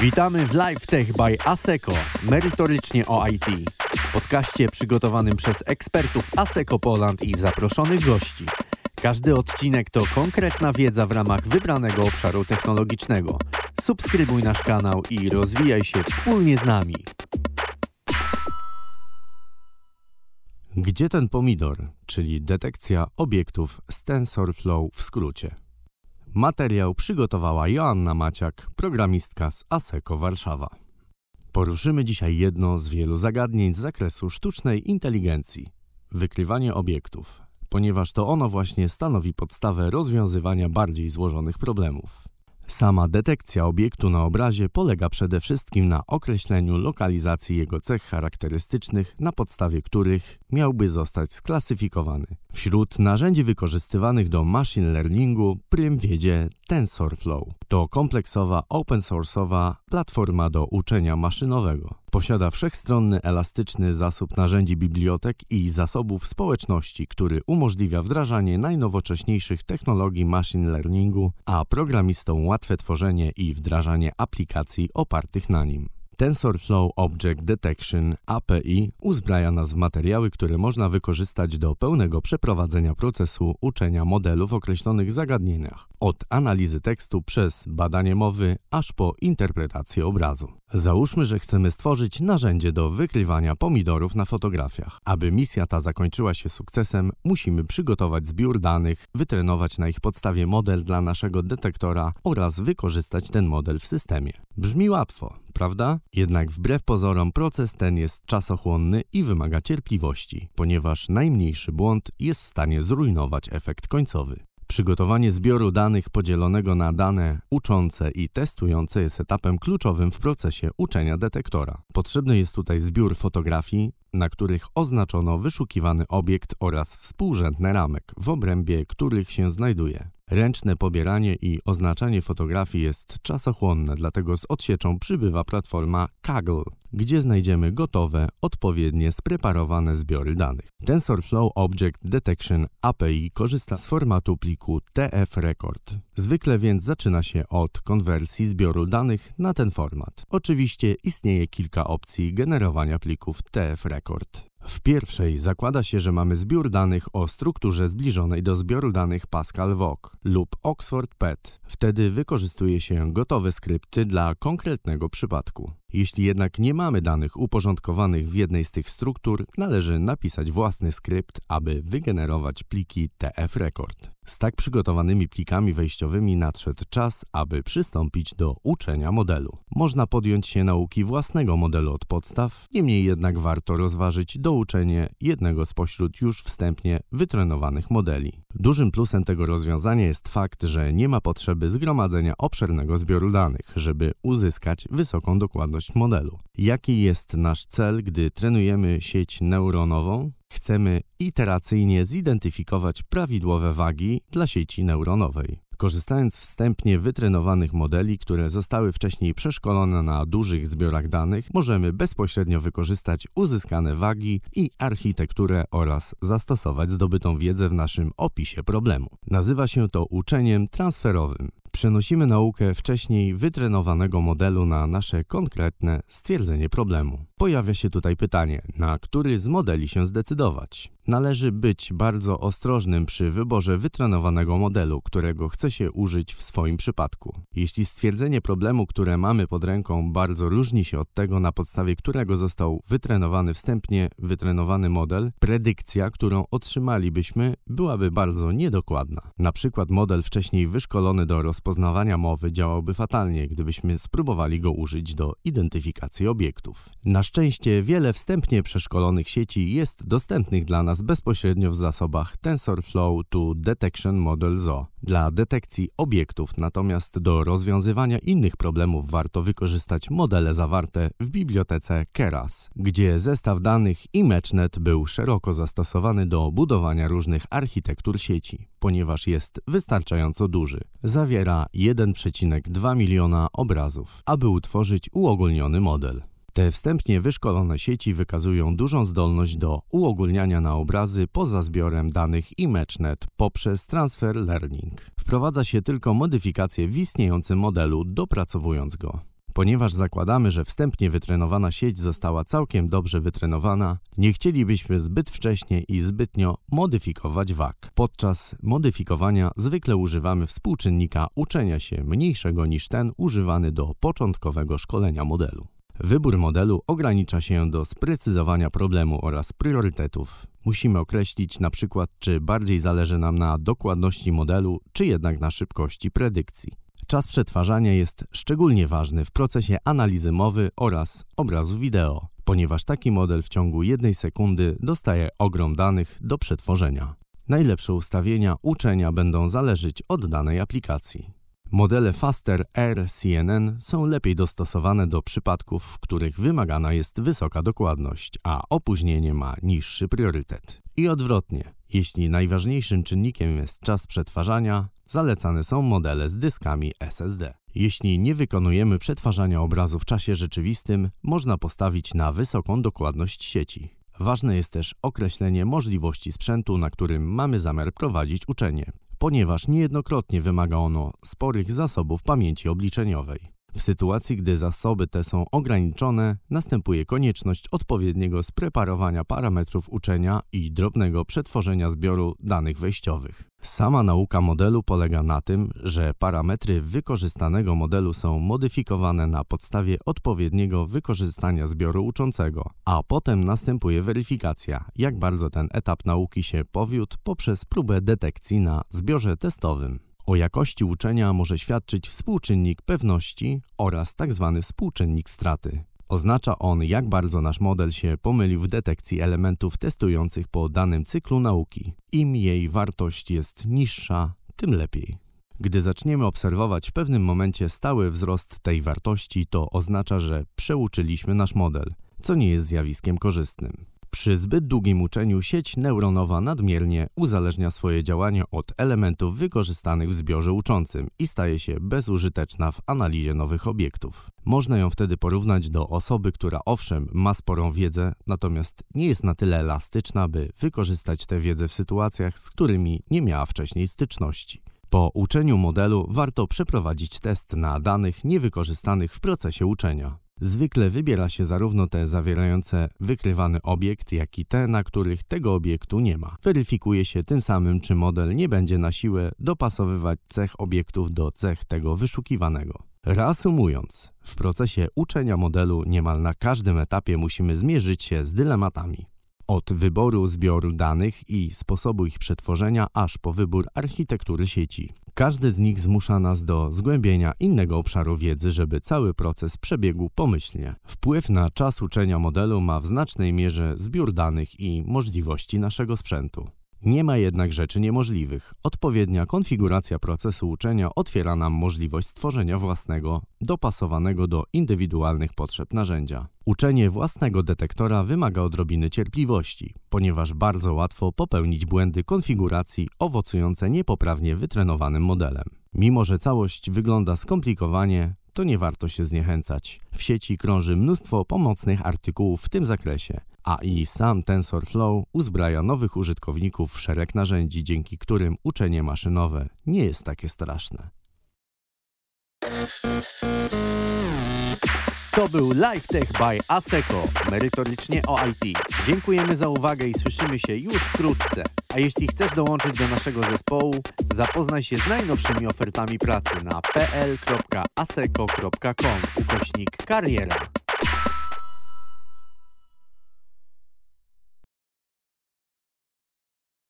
Witamy w Live Tech by ASECO, merytorycznie o IT. Podkaście przygotowanym przez ekspertów ASECO Poland i zaproszonych gości. Każdy odcinek to konkretna wiedza w ramach wybranego obszaru technologicznego. Subskrybuj nasz kanał i rozwijaj się wspólnie z nami. Gdzie ten pomidor, czyli detekcja obiektów z TensorFlow w skrócie? Materiał przygotowała Joanna Maciak, programistka z ASECO Warszawa. Poruszymy dzisiaj jedno z wielu zagadnień z zakresu sztucznej inteligencji wykrywanie obiektów, ponieważ to ono właśnie stanowi podstawę rozwiązywania bardziej złożonych problemów. Sama detekcja obiektu na obrazie polega przede wszystkim na określeniu lokalizacji jego cech charakterystycznych, na podstawie których miałby zostać sklasyfikowany. Wśród narzędzi wykorzystywanych do machine learningu prym wiedzie TensorFlow. To kompleksowa, open source'owa platforma do uczenia maszynowego. Posiada wszechstronny, elastyczny zasób narzędzi bibliotek i zasobów społeczności, który umożliwia wdrażanie najnowocześniejszych technologii machine learningu, a programistom łatwe tworzenie i wdrażanie aplikacji opartych na nim. TensorFlow Object Detection API uzbraja nas w materiały, które można wykorzystać do pełnego przeprowadzenia procesu uczenia modelu w określonych zagadnieniach, od analizy tekstu przez badanie mowy, aż po interpretację obrazu. Załóżmy, że chcemy stworzyć narzędzie do wykrywania pomidorów na fotografiach. Aby misja ta zakończyła się sukcesem, musimy przygotować zbiór danych, wytrenować na ich podstawie model dla naszego detektora oraz wykorzystać ten model w systemie. Brzmi łatwo, prawda? Jednak wbrew pozorom proces ten jest czasochłonny i wymaga cierpliwości, ponieważ najmniejszy błąd jest w stanie zrujnować efekt końcowy. Przygotowanie zbioru danych podzielonego na dane uczące i testujące jest etapem kluczowym w procesie uczenia detektora. Potrzebny jest tutaj zbiór fotografii, na których oznaczono wyszukiwany obiekt oraz współrzędne ramek, w obrębie których się znajduje. Ręczne pobieranie i oznaczanie fotografii jest czasochłonne, dlatego z odsieczą przybywa platforma Kaggle, gdzie znajdziemy gotowe, odpowiednie spreparowane zbiory danych. TensorFlow Object Detection API korzysta z formatu pliku TF-Record. Zwykle więc zaczyna się od konwersji zbioru danych na ten format. Oczywiście istnieje kilka opcji generowania plików TF-Record. W pierwszej zakłada się, że mamy zbiór danych o strukturze zbliżonej do zbioru danych Pascal VOC lub Oxford PET. Wtedy wykorzystuje się gotowe skrypty dla konkretnego przypadku. Jeśli jednak nie mamy danych uporządkowanych w jednej z tych struktur, należy napisać własny skrypt, aby wygenerować pliki TF-Record. Z tak przygotowanymi plikami wejściowymi nadszedł czas, aby przystąpić do uczenia modelu. Można podjąć się nauki własnego modelu od podstaw, niemniej jednak warto rozważyć douczenie jednego spośród już wstępnie wytrenowanych modeli. Dużym plusem tego rozwiązania jest fakt, że nie ma potrzeby zgromadzenia obszernego zbioru danych, żeby uzyskać wysoką dokładność modelu. Jaki jest nasz cel, gdy trenujemy sieć neuronową? Chcemy iteracyjnie zidentyfikować prawidłowe wagi dla sieci neuronowej. Korzystając wstępnie wytrenowanych modeli, które zostały wcześniej przeszkolone na dużych zbiorach danych, możemy bezpośrednio wykorzystać uzyskane wagi i architekturę oraz zastosować zdobytą wiedzę w naszym opisie problemu. Nazywa się to uczeniem transferowym. Przenosimy naukę wcześniej wytrenowanego modelu na nasze konkretne stwierdzenie problemu. Pojawia się tutaj pytanie, na który z modeli się zdecydować. Należy być bardzo ostrożnym przy wyborze wytrenowanego modelu, którego chce się użyć w swoim przypadku. Jeśli stwierdzenie problemu, które mamy pod ręką, bardzo różni się od tego, na podstawie którego został wytrenowany wstępnie wytrenowany model, predykcja, którą otrzymalibyśmy, byłaby bardzo niedokładna. Na przykład model wcześniej wyszkolony do rozpoznawania mowy działałby fatalnie, gdybyśmy spróbowali go użyć do identyfikacji obiektów. Na szczęście wiele wstępnie przeszkolonych sieci jest dostępnych dla nas bezpośrednio w zasobach TensorFlow to Detection Model ZO dla detekcji obiektów, natomiast do rozwiązywania innych problemów warto wykorzystać modele zawarte w bibliotece Keras, gdzie zestaw danych ImageNet był szeroko zastosowany do budowania różnych architektur sieci, ponieważ jest wystarczająco duży. Zawiera 1,2 miliona obrazów, aby utworzyć uogólniony model. Te wstępnie wyszkolone sieci wykazują dużą zdolność do uogólniania na obrazy poza zbiorem danych ImageNet poprzez transfer learning. Wprowadza się tylko modyfikacje w istniejącym modelu, dopracowując go. Ponieważ zakładamy, że wstępnie wytrenowana sieć została całkiem dobrze wytrenowana, nie chcielibyśmy zbyt wcześnie i zbytnio modyfikować WAG. Podczas modyfikowania zwykle używamy współczynnika uczenia się mniejszego niż ten używany do początkowego szkolenia modelu. Wybór modelu ogranicza się do sprecyzowania problemu oraz priorytetów. Musimy określić na przykład, czy bardziej zależy nam na dokładności modelu, czy jednak na szybkości predykcji. Czas przetwarzania jest szczególnie ważny w procesie analizy mowy oraz obrazu wideo, ponieważ taki model w ciągu jednej sekundy dostaje ogrom danych do przetworzenia. Najlepsze ustawienia uczenia będą zależeć od danej aplikacji. Modele Faster R CNN są lepiej dostosowane do przypadków, w których wymagana jest wysoka dokładność, a opóźnienie ma niższy priorytet. I odwrotnie, jeśli najważniejszym czynnikiem jest czas przetwarzania, zalecane są modele z dyskami SSD. Jeśli nie wykonujemy przetwarzania obrazu w czasie rzeczywistym, można postawić na wysoką dokładność sieci. Ważne jest też określenie możliwości sprzętu, na którym mamy zamiar prowadzić uczenie, ponieważ niejednokrotnie wymaga ono sporych zasobów pamięci obliczeniowej. W sytuacji, gdy zasoby te są ograniczone, następuje konieczność odpowiedniego spreparowania parametrów uczenia i drobnego przetworzenia zbioru danych wejściowych. Sama nauka modelu polega na tym, że parametry wykorzystanego modelu są modyfikowane na podstawie odpowiedniego wykorzystania zbioru uczącego, a potem następuje weryfikacja, jak bardzo ten etap nauki się powiódł poprzez próbę detekcji na zbiorze testowym. O jakości uczenia może świadczyć współczynnik pewności oraz tzw. Tak współczynnik straty. Oznacza on, jak bardzo nasz model się pomylił w detekcji elementów testujących po danym cyklu nauki. Im jej wartość jest niższa, tym lepiej. Gdy zaczniemy obserwować w pewnym momencie stały wzrost tej wartości, to oznacza, że przeuczyliśmy nasz model, co nie jest zjawiskiem korzystnym. Przy zbyt długim uczeniu sieć neuronowa nadmiernie uzależnia swoje działanie od elementów wykorzystanych w zbiorze uczącym i staje się bezużyteczna w analizie nowych obiektów. Można ją wtedy porównać do osoby, która owszem ma sporą wiedzę, natomiast nie jest na tyle elastyczna, by wykorzystać tę wiedzę w sytuacjach, z którymi nie miała wcześniej styczności. Po uczeniu modelu warto przeprowadzić test na danych niewykorzystanych w procesie uczenia. Zwykle wybiera się zarówno te zawierające wykrywany obiekt, jak i te, na których tego obiektu nie ma. Weryfikuje się tym samym, czy model nie będzie na siłę dopasowywać cech obiektów do cech tego wyszukiwanego. Reasumując, w procesie uczenia modelu niemal na każdym etapie musimy zmierzyć się z dylematami. Od wyboru zbioru danych i sposobu ich przetworzenia, aż po wybór architektury sieci. Każdy z nich zmusza nas do zgłębienia innego obszaru wiedzy, żeby cały proces przebiegł pomyślnie. Wpływ na czas uczenia modelu ma w znacznej mierze zbiór danych i możliwości naszego sprzętu. Nie ma jednak rzeczy niemożliwych. Odpowiednia konfiguracja procesu uczenia otwiera nam możliwość stworzenia własnego, dopasowanego do indywidualnych potrzeb narzędzia. Uczenie własnego detektora wymaga odrobiny cierpliwości, ponieważ bardzo łatwo popełnić błędy konfiguracji owocujące niepoprawnie wytrenowanym modelem. Mimo, że całość wygląda skomplikowanie, to nie warto się zniechęcać. W sieci krąży mnóstwo pomocnych artykułów w tym zakresie a i sam TensorFlow uzbraja nowych użytkowników w szereg narzędzi, dzięki którym uczenie maszynowe nie jest takie straszne. To był LiveTech by ASECO, merytorycznie o IT. Dziękujemy za uwagę i słyszymy się już wkrótce. A jeśli chcesz dołączyć do naszego zespołu, zapoznaj się z najnowszymi ofertami pracy na pl.aseco.com ukośnik kariera.